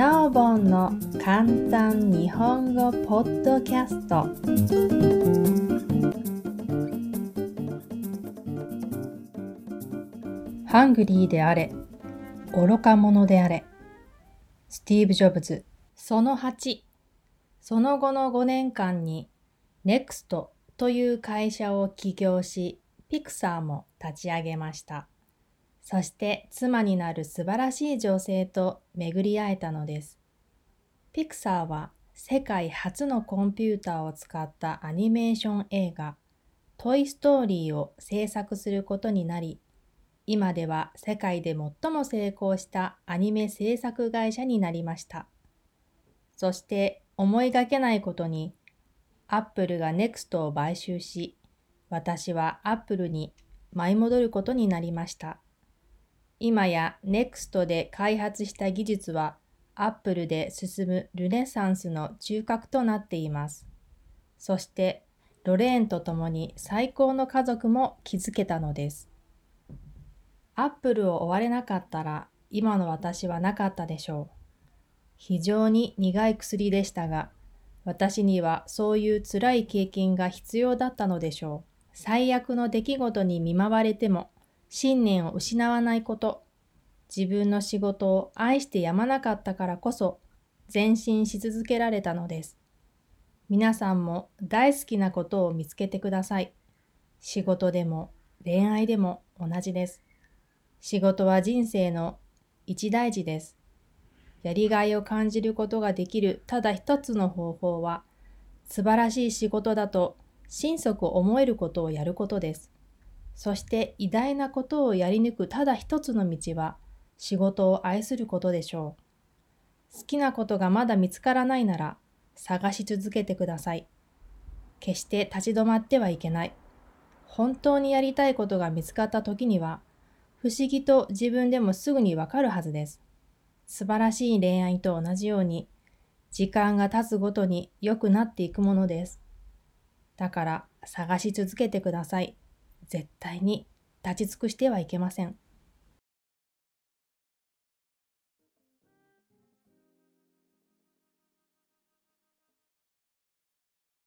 なおぼんの簡単日本語ポッドキャスト。ハングリーであれ愚か者であれ。スティーブ・ジョブズ。その8その後の5年間に NEXT という会社を起業しピクサーも立ち上げました。そして妻になる素晴らしい女性と巡り会えたのです。ピクサーは世界初のコンピューターを使ったアニメーション映画トイ・ストーリーを制作することになり、今では世界で最も成功したアニメ制作会社になりました。そして思いがけないことに、アップルが NEXT を買収し、私はアップルに舞い戻ることになりました。今や NEXT で開発した技術は Apple で進むルネサンスの中核となっています。そしてロレーンと共に最高の家族も築けたのです。Apple を追われなかったら今の私はなかったでしょう。非常に苦い薬でしたが、私にはそういう辛い経験が必要だったのでしょう。最悪の出来事に見舞われても信念を失わないこと、自分の仕事を愛してやまなかったからこそ前進し続けられたのです。皆さんも大好きなことを見つけてください。仕事でも恋愛でも同じです。仕事は人生の一大事です。やりがいを感じることができるただ一つの方法は、素晴らしい仕事だと心底思えることをやることです。そして偉大なことをやり抜くただ一つの道は仕事を愛することでしょう。好きなことがまだ見つからないなら探し続けてください。決して立ち止まってはいけない。本当にやりたいことが見つかった時には不思議と自分でもすぐにわかるはずです。素晴らしい恋愛と同じように時間が経つごとに良くなっていくものです。だから探し続けてください。絶対に立ち尽くしてはいけません。